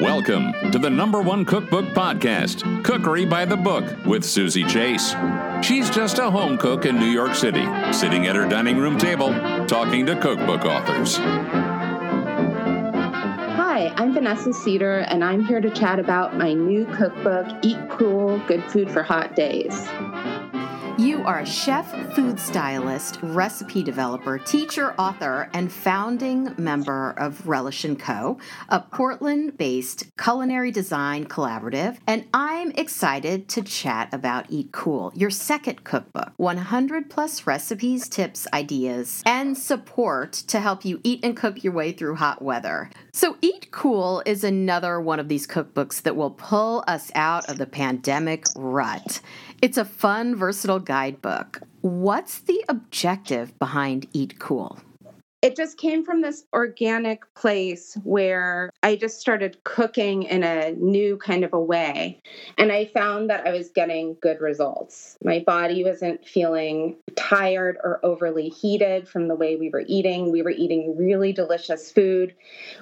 Welcome to the number one cookbook podcast, Cookery by the Book, with Suzy Chase. She's just a home cook in New York City, sitting at her dining room table, talking to cookbook authors. Hi, I'm Vanessa Seder, and I'm here to chat about my new cookbook, Eat Cool Good Food for Hot Days. You are a chef, food stylist, recipe developer, teacher, author, and founding member of Relish & Co., a Portland-based culinary design collaborative, and I'm excited to chat about Eat Cool, your second cookbook, 100 plus recipes, tips, ideas, and support to help you eat and cook your way through hot weather. So Eat Cool is another one of these cookbooks that will pull us out of the pandemic rut. It's a fun, versatile guidebook. What's the objective behind Eat Cool? It just came from this organic place where I just started cooking in a new kind of a way. And I found that I was getting good results. My body wasn't feeling tired or overly heated from the way we were eating. We were eating really delicious food.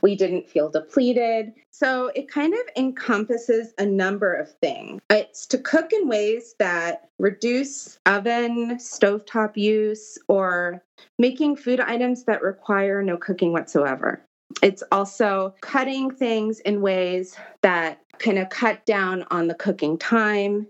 We didn't feel depleted. So it kind of encompasses a number of things. It's to cook in ways that reduce oven, stovetop use, or making food items that require no cooking whatsoever. It's also cutting things in ways that kind of cut down on the cooking time,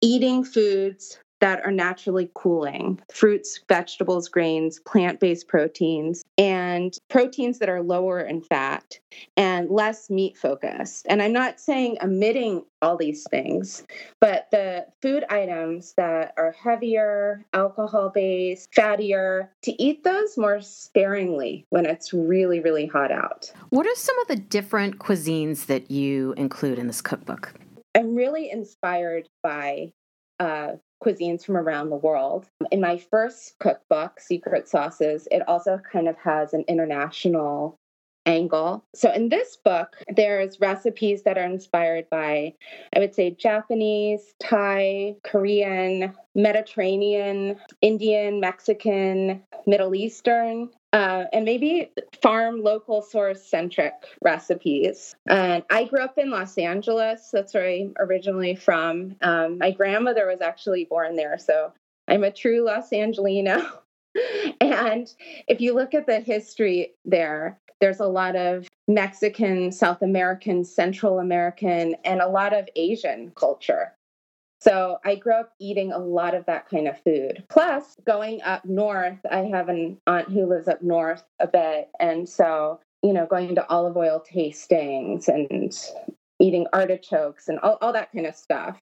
eating foods that are naturally cooling fruits, vegetables, grains, plant based proteins, and proteins that are lower in fat and less meat focused. And I'm not saying omitting all these things, but the food items that are heavier, alcohol based, fattier, to eat those more sparingly when it's really, really hot out. What are some of the different cuisines that you include in this cookbook? I'm really inspired by uh, cuisines from around the world. In my first cookbook, Secret Sauces, it also kind of has an international angle. So in this book, there's recipes that are inspired by, I would say, Japanese, Thai, Korean, Mediterranean, Indian, Mexican, Middle Eastern, uh, and maybe farm local source centric recipes. And I grew up in Los Angeles. That's where I'm originally from. Um, my grandmother was actually born there. So I'm a true Los Angelino. and if you look at the history there, there's a lot of Mexican, South American, Central American, and a lot of Asian culture. So I grew up eating a lot of that kind of food. Plus, going up north, I have an aunt who lives up north a bit. And so, you know, going to olive oil tastings and eating artichokes and all, all that kind of stuff.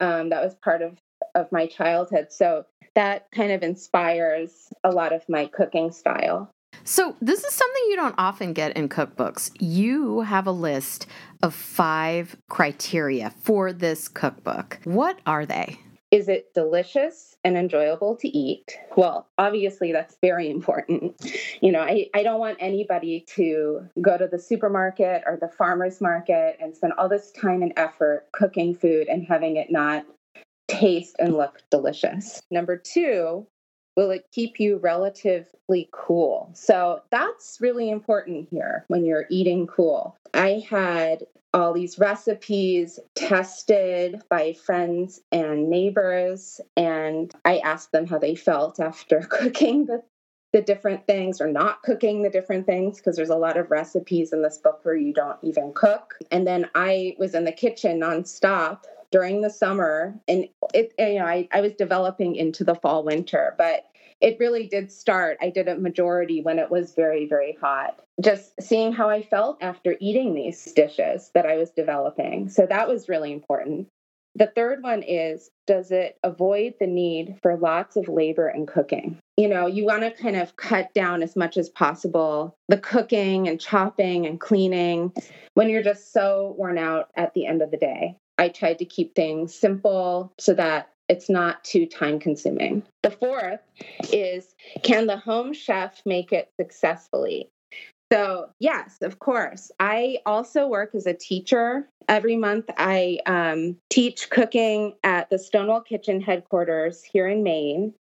Um, that was part of, of my childhood. So that kind of inspires a lot of my cooking style. So, this is something you don't often get in cookbooks. You have a list of five criteria for this cookbook. What are they? Is it delicious and enjoyable to eat? Well, obviously, that's very important. You know, I, I don't want anybody to go to the supermarket or the farmer's market and spend all this time and effort cooking food and having it not taste and look delicious. Number two, will it keep you relatively cool? So that's really important here when you're eating cool. I had all these recipes tested by friends and neighbors, and I asked them how they felt after cooking the the different things or not cooking the different things because there's a lot of recipes in this book where you don't even cook. And then I was in the kitchen nonstop during the summer and it eh, you know I, I was developing into the fall winter but it really did start i did a majority when it was very very hot just seeing how i felt after eating these dishes that i was developing so that was really important the third one is does it avoid the need for lots of labor and cooking? You know, you want to kind of cut down as much as possible the cooking and chopping and cleaning when you're just so worn out at the end of the day. I tried to keep things simple so that it's not too time consuming. The fourth is can the home chef make it successfully? So, yes, of course. I also work as a teacher. Every month, I um, teach cooking at the Stonewall Kitchen headquarters here in Maine.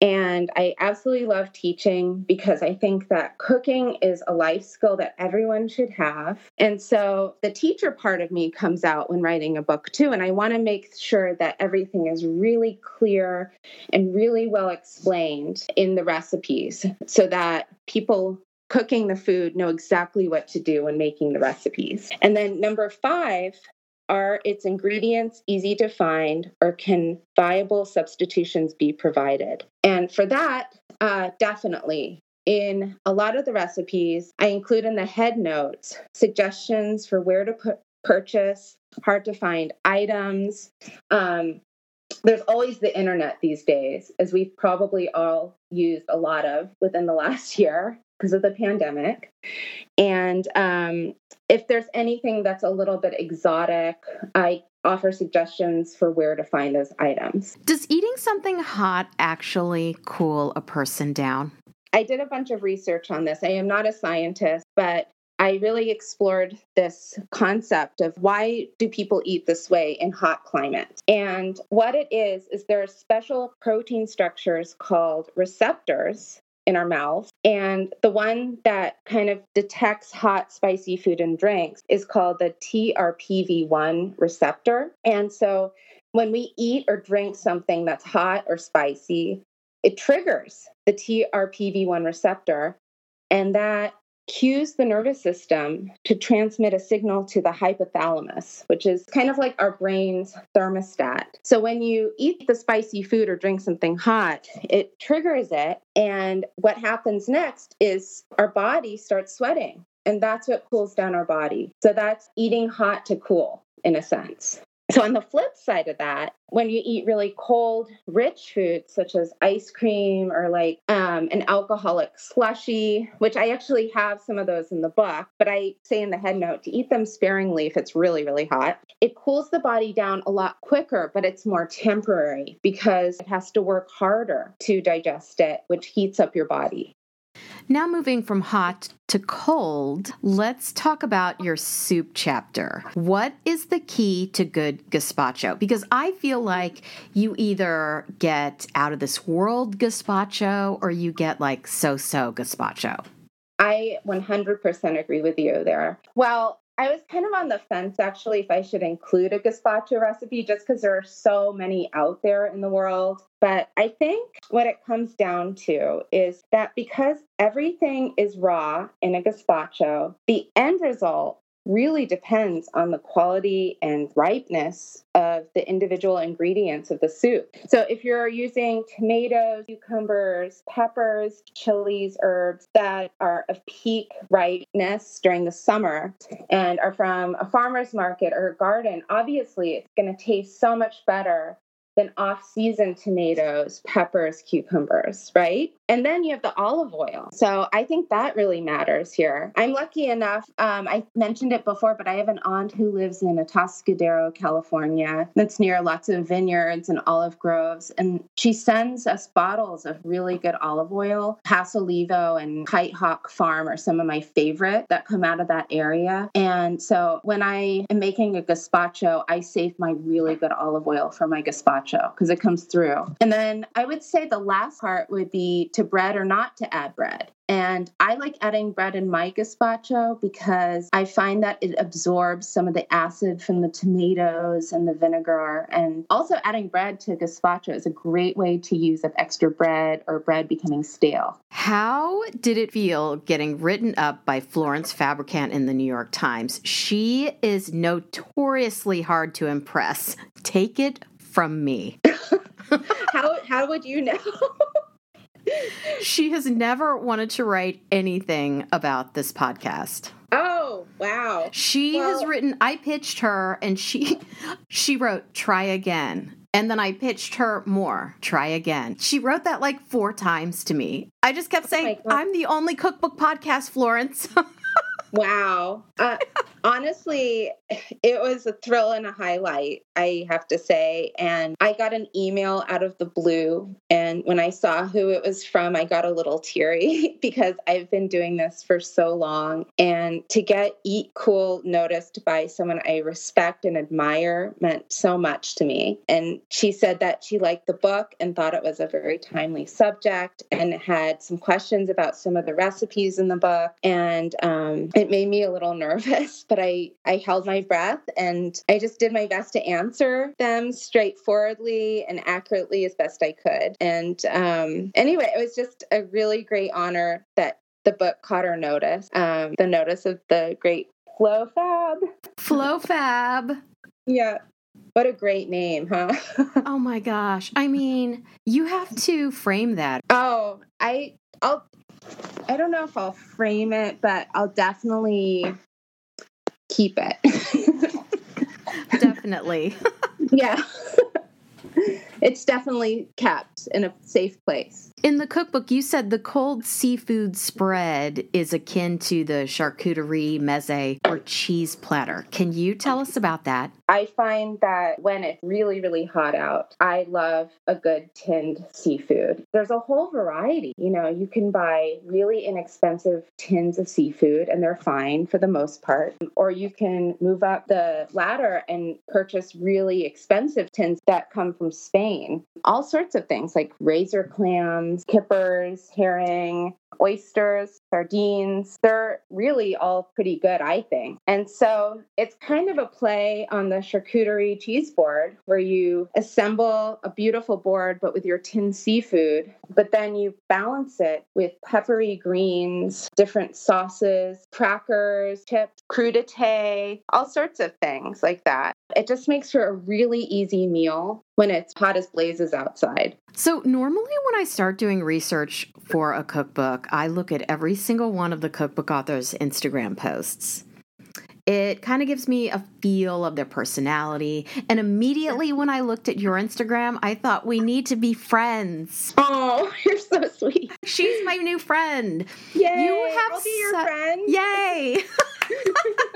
And I absolutely love teaching because I think that cooking is a life skill that everyone should have. And so the teacher part of me comes out when writing a book too. And I want to make sure that everything is really clear and really well explained in the recipes so that people cooking the food know exactly what to do when making the recipes. And then number five, are its ingredients easy to find, or can viable substitutions be provided? And for that, uh, definitely. In a lot of the recipes, I include in the head notes suggestions for where to put, purchase hard to find items. Um, there's always the internet these days, as we've probably all used a lot of within the last year because of the pandemic. And um, if there's anything that's a little bit exotic, I offer suggestions for where to find those items. Does eating something hot actually cool a person down? I did a bunch of research on this. I am not a scientist, but I really explored this concept of why do people eat this way in hot climates? And what it is is there are special protein structures called receptors in our mouth. And the one that kind of detects hot, spicy food and drinks is called the TRPV1 receptor. And so when we eat or drink something that's hot or spicy, it triggers the TRPV1 receptor. And that cues the nervous system to transmit a signal to the hypothalamus, which is kind of like our brain's thermostat. So when you eat the spicy food or drink something hot, it triggers it. And what happens next is our body starts sweating. And that's what cools down our body. So that's eating hot to cool, in a sense. So, on the flip side of that, when you eat really cold, rich foods such as ice cream or like um, an alcoholic slushy, which I actually have some of those in the book, but I say in the head note to eat them sparingly if it's really, really hot. It cools the body down a lot quicker, but it's more temporary because it has to work harder to digest it, which heats up your body. Now, moving from hot to cold, let's talk about your soup chapter. What is the key to good gazpacho? Because I feel like you either get out of this world gazpacho or you get like so so gazpacho. I 100% agree with you there. Well, I was kind of on the fence actually if I should include a gazpacho recipe just because there are so many out there in the world. But I think what it comes down to is that because everything is raw in a gazpacho, the end result really depends on the quality and ripeness of the individual ingredients of the soup. So if you're using tomatoes, cucumbers, peppers, chilies, herbs that are of peak ripeness during the summer and are from a farmer's market or a garden, obviously it's going to taste so much better than off season tomatoes, peppers, cucumbers, right? And then you have the olive oil. So I think that really matters here. I'm lucky enough, um, I mentioned it before, but I have an aunt who lives in Atascadero, California, that's near lots of vineyards and olive groves. And she sends us bottles of really good olive oil. Pasolivo and Kite Hawk Farm are some of my favorite that come out of that area. And so when I am making a gazpacho, I save my really good olive oil for my gazpacho because it comes through. And then I would say the last part would be to bread or not to add bread. And I like adding bread in my gazpacho because I find that it absorbs some of the acid from the tomatoes and the vinegar. And also, adding bread to gazpacho is a great way to use up extra bread or bread becoming stale. How did it feel getting written up by Florence Fabricant in the New York Times? She is notoriously hard to impress. Take it from me. how, how would you know? she has never wanted to write anything about this podcast. Oh, wow. She well, has written I pitched her and she she wrote try again. And then I pitched her more, try again. She wrote that like four times to me. I just kept oh saying, I'm the only cookbook podcast, Florence. Wow. Uh, honestly, it was a thrill and a highlight, I have to say. And I got an email out of the blue. And when I saw who it was from, I got a little teary because I've been doing this for so long. And to get Eat Cool noticed by someone I respect and admire meant so much to me. And she said that she liked the book and thought it was a very timely subject and had some questions about some of the recipes in the book. And um, it made me a little nervous, but I, I held my breath and I just did my best to answer them straightforwardly and accurately as best I could. And um, anyway, it was just a really great honor that the book caught our notice, um, the notice of the great Flo Fab. Flo Fab. Yeah. What a great name, huh? oh my gosh. I mean, you have to frame that. Oh, I I'll I don't know if I'll frame it, but I'll definitely keep it. definitely. yeah. it's definitely kept in a safe place. In the cookbook, you said the cold seafood spread is akin to the charcuterie meze or cheese platter. Can you tell us about that? I find that when it's really, really hot out, I love a good tinned seafood. There's a whole variety. You know, you can buy really inexpensive tins of seafood and they're fine for the most part. Or you can move up the ladder and purchase really expensive tins that come from Spain. All sorts of things like razor clams kippers, herring, oysters, sardines. They're really all pretty good, I think. And so it's kind of a play on the charcuterie cheese board where you assemble a beautiful board, but with your tinned seafood, but then you balance it with peppery greens, different sauces, crackers, chips, crudité, all sorts of things like that. It just makes for a really easy meal when it's hot as blazes outside. So, normally when I start doing research for a cookbook, I look at every single one of the cookbook author's Instagram posts. It kind of gives me a feel of their personality. And immediately when I looked at your Instagram, I thought we need to be friends. Oh, you're so sweet. She's my new friend. Yay! You have I'll be your su- friend. Yay!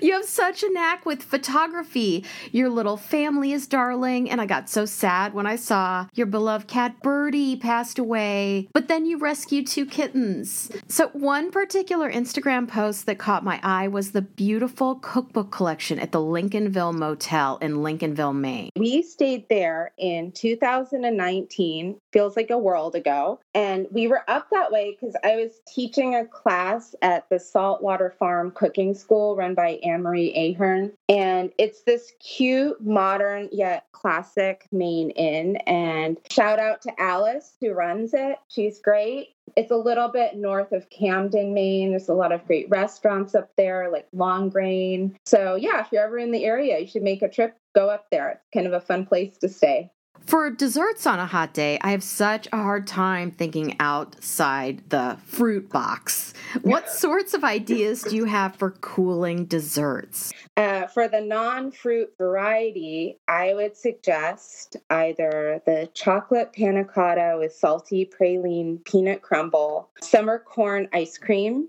You have such a knack with photography. Your little family is darling, and I got so sad when I saw your beloved cat Birdie passed away, but then you rescued two kittens. So, one particular Instagram post that caught my eye was the beautiful cookbook collection at the Lincolnville Motel in Lincolnville, Maine. We stayed there in 2019, feels like a world ago, and we were up that way because I was teaching a class at the Saltwater Farm Cooking School run by Annemarie Ahearn. And it's this cute, modern, yet classic Maine inn. And shout out to Alice who runs it. She's great. It's a little bit north of Camden, Maine. There's a lot of great restaurants up there, like Long Grain. So, yeah, if you're ever in the area, you should make a trip, go up there. It's kind of a fun place to stay. For desserts on a hot day, I have such a hard time thinking outside the fruit box. What sorts of ideas do you have for cooling desserts? Uh, for the non fruit variety, I would suggest either the chocolate panna cotta with salty praline peanut crumble, summer corn ice cream,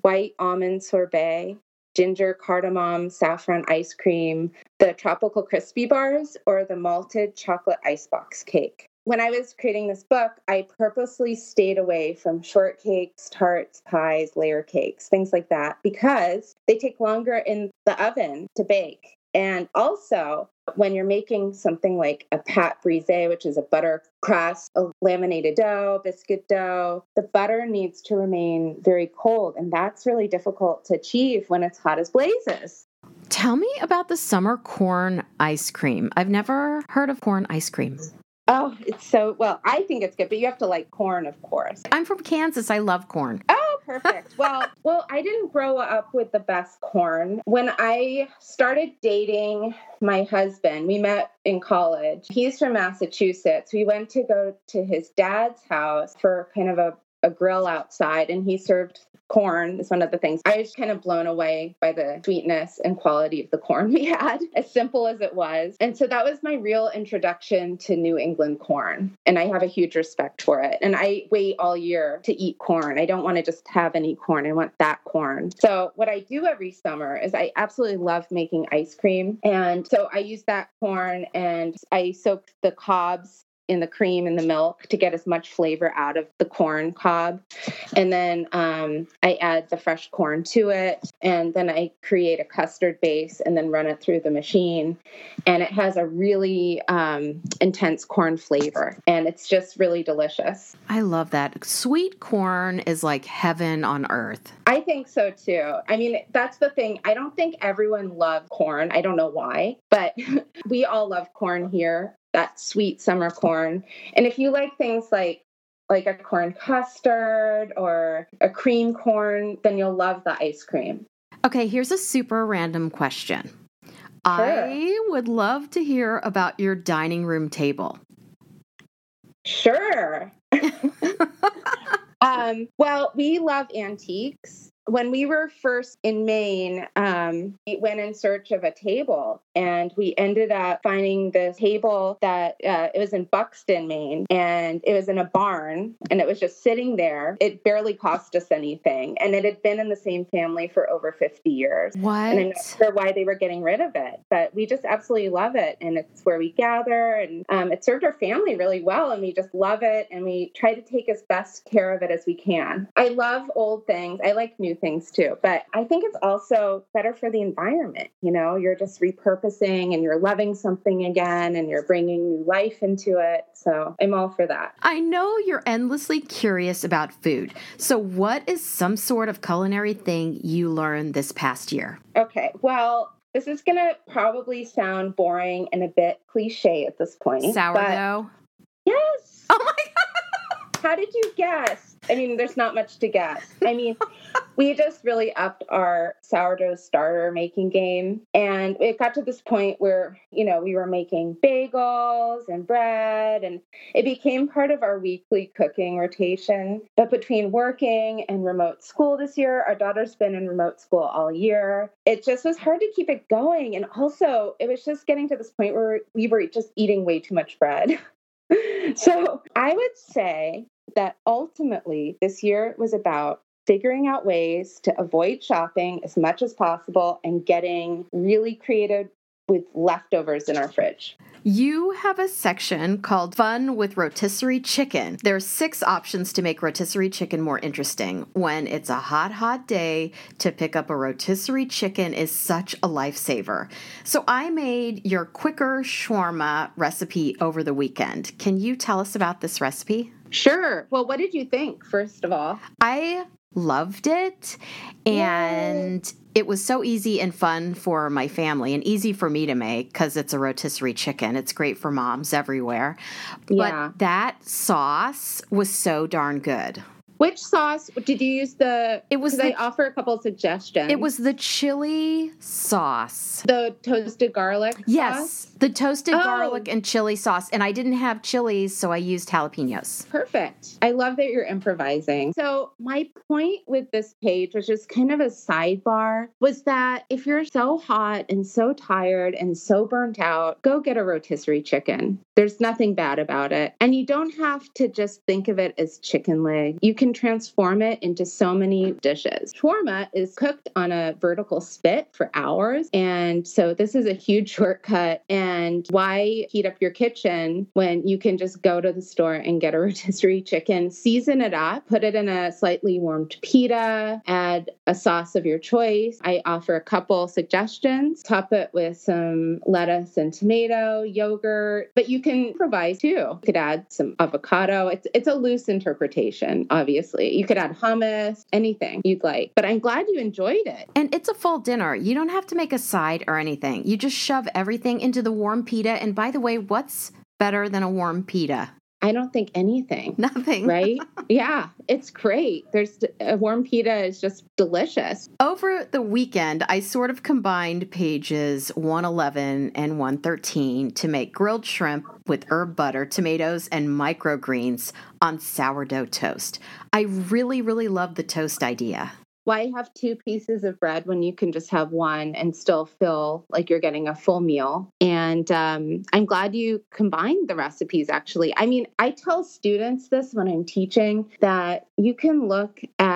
white almond sorbet, ginger cardamom saffron ice cream, tropical crispy bars, or the malted chocolate icebox cake. When I was creating this book, I purposely stayed away from shortcakes, tarts, pies, layer cakes, things like that, because they take longer in the oven to bake. And also, when you're making something like a pâte brisée, which is a butter crust, a laminated dough, biscuit dough, the butter needs to remain very cold. And that's really difficult to achieve when it's hot as blazes. Tell me about the summer corn ice cream. I've never heard of corn ice cream. Oh, it's so well. I think it's good, but you have to like corn, of course. I'm from Kansas. I love corn. Oh, perfect. well, well, I didn't grow up with the best corn. When I started dating my husband, we met in college. He's from Massachusetts. We went to go to his dad's house for kind of a a grill outside and he served corn is one of the things. I was kind of blown away by the sweetness and quality of the corn we had, as simple as it was. And so that was my real introduction to New England corn. And I have a huge respect for it. And I wait all year to eat corn. I don't want to just have any corn, I want that corn. So, what I do every summer is I absolutely love making ice cream. And so I use that corn and I soak the cobs in the cream and the milk to get as much flavor out of the corn cob. And then um, I add the fresh corn to it. And then I create a custard base and then run it through the machine. And it has a really um, intense corn flavor. And it's just really delicious. I love that. Sweet corn is like heaven on earth. I think so too. I mean, that's the thing. I don't think everyone loves corn. I don't know why, but we all love corn here that sweet summer corn. And if you like things like like a corn custard or a cream corn, then you'll love the ice cream. Okay, here's a super random question. Sure. I would love to hear about your dining room table. Sure. um, well, we love antiques when we were first in Maine, um, we went in search of a table and we ended up finding this table that uh, it was in Buxton, Maine, and it was in a barn and it was just sitting there. It barely cost us anything. And it had been in the same family for over 50 years. What? And I'm not sure why they were getting rid of it, but we just absolutely love it. And it's where we gather and um, it served our family really well. And we just love it. And we try to take as best care of it as we can. I love old things. I like new things too. But I think it's also better for the environment. You know, you're just repurposing and you're loving something again and you're bringing new life into it. So I'm all for that. I know you're endlessly curious about food. So, what is some sort of culinary thing you learned this past year? Okay. Well, this is going to probably sound boring and a bit cliche at this point. Sourdough? Yes. Oh my God. How did you guess? I mean, there's not much to guess. I mean, we just really upped our sourdough starter making game. And it got to this point where, you know, we were making bagels and bread, and it became part of our weekly cooking rotation. But between working and remote school this year, our daughter's been in remote school all year. It just was hard to keep it going. And also, it was just getting to this point where we were just eating way too much bread. so I would say that ultimately this year was about figuring out ways to avoid shopping as much as possible and getting really creative with leftovers in our fridge. You have a section called Fun with Rotisserie Chicken. There are six options to make rotisserie chicken more interesting. When it's a hot, hot day, to pick up a rotisserie chicken is such a lifesaver. So I made your quicker shawarma recipe over the weekend. Can you tell us about this recipe? Sure. Well, what did you think, first of all? I loved it. And Yay. it was so easy and fun for my family and easy for me to make because it's a rotisserie chicken. It's great for moms everywhere. Yeah. But that sauce was so darn good. Which sauce did you use? The it was. The, I offer a couple of suggestions. It was the chili sauce. The toasted garlic. Yes, sauce? the toasted oh. garlic and chili sauce. And I didn't have chilies, so I used jalapenos. Perfect. I love that you're improvising. So my point with this page, which is kind of a sidebar, was that if you're so hot and so tired and so burnt out, go get a rotisserie chicken. There's nothing bad about it, and you don't have to just think of it as chicken leg. You can transform it into so many dishes. Shawarma is cooked on a vertical spit for hours. And so this is a huge shortcut. And why heat up your kitchen when you can just go to the store and get a rotisserie chicken, season it up, put it in a slightly warmed pita, add a sauce of your choice. I offer a couple suggestions. Top it with some lettuce and tomato, yogurt, but you can improvise too. You could add some avocado. It's it's a loose interpretation, obviously obviously. You could add hummus, anything you'd like. But I'm glad you enjoyed it. And it's a full dinner. You don't have to make a side or anything. You just shove everything into the warm pita. And by the way, what's better than a warm pita? I don't think anything. Nothing. Right? yeah, it's great. There's a warm pita is just delicious. Over the weekend, I sort of combined pages 111 and 113 to make grilled shrimp with herb butter, tomatoes, and microgreens on sourdough toast. I really, really love the toast idea. Why have two pieces of bread when you can just have one and still feel like you're getting a full meal? And um, I'm glad you combined the recipes actually. I mean, I tell students this when I'm teaching that you can look at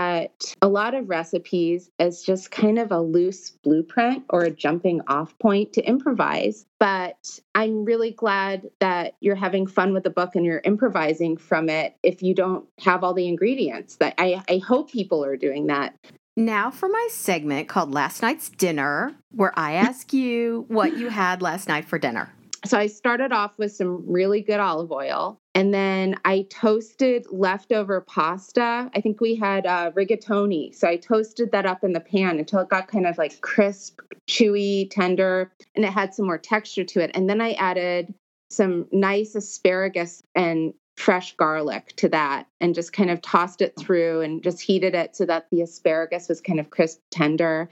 a lot of recipes as just kind of a loose blueprint or a jumping off point to improvise. But I'm really glad that you're having fun with the book and you're improvising from it if you don't have all the ingredients. That I, I hope people are doing that. Now for my segment called Last Night's Dinner, where I ask you what you had last night for dinner. So I started off with some really good olive oil. And then I toasted leftover pasta. I think we had uh, rigatoni. So I toasted that up in the pan until it got kind of like crisp, chewy, tender, and it had some more texture to it. And then I added some nice asparagus and fresh garlic to that and just kind of tossed it through and just heated it so that the asparagus was kind of crisp, tender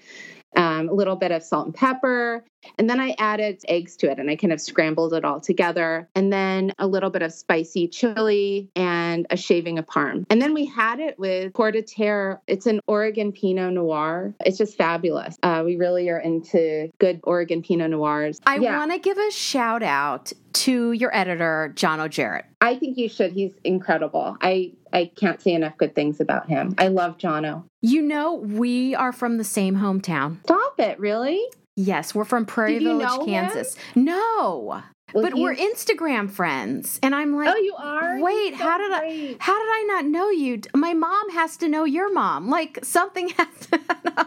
um, a little bit of salt and pepper. And then I added eggs to it and I kind of scrambled it all together. And then a little bit of spicy chili and a shaving of parm. And then we had it with Coeur de Terre. It's an Oregon Pinot Noir. It's just fabulous. Uh, we really are into good Oregon Pinot Noirs. I yeah. want to give a shout out to your editor, Jono Jarrett. I think you should. He's incredible. I I can't say enough good things about him. I love Jono. You know, we are from the same hometown. Stop it, really? Yes, we're from Prairie Village, Kansas. Him? No. Well, but we're Instagram friends, and I'm like, oh, you are. Wait, so how did great. I? How did I not know you? My mom has to know your mom. Like something has. To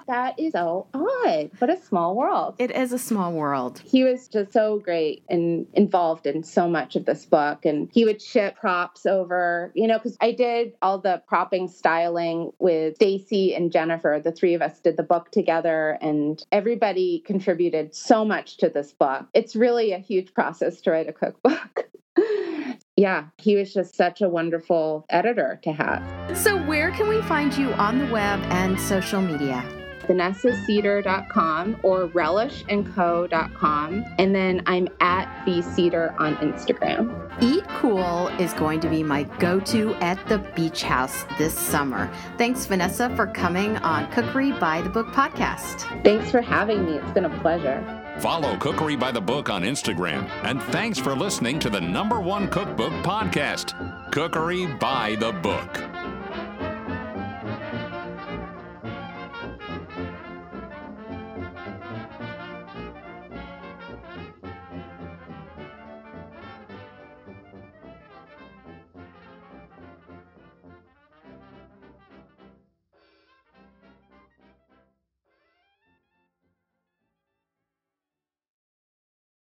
that is so odd, but a small world. It is a small world. He was just so great and involved in so much of this book, and he would ship props over. You know, because I did all the propping styling with Stacy and Jennifer. The three of us did the book together, and everybody contributed so much to this book. It's really a huge process to write a cookbook. yeah, he was just such a wonderful editor to have. So, where can we find you on the web and social media? vanessaseder.com or relishandco.com. And then I'm at vseder on Instagram. Eat Cool is going to be my go to at the beach house this summer. Thanks, Vanessa, for coming on Cookery by the Book podcast. Thanks for having me. It's been a pleasure. Follow Cookery by the Book on Instagram. And thanks for listening to the number one cookbook podcast, Cookery by the Book.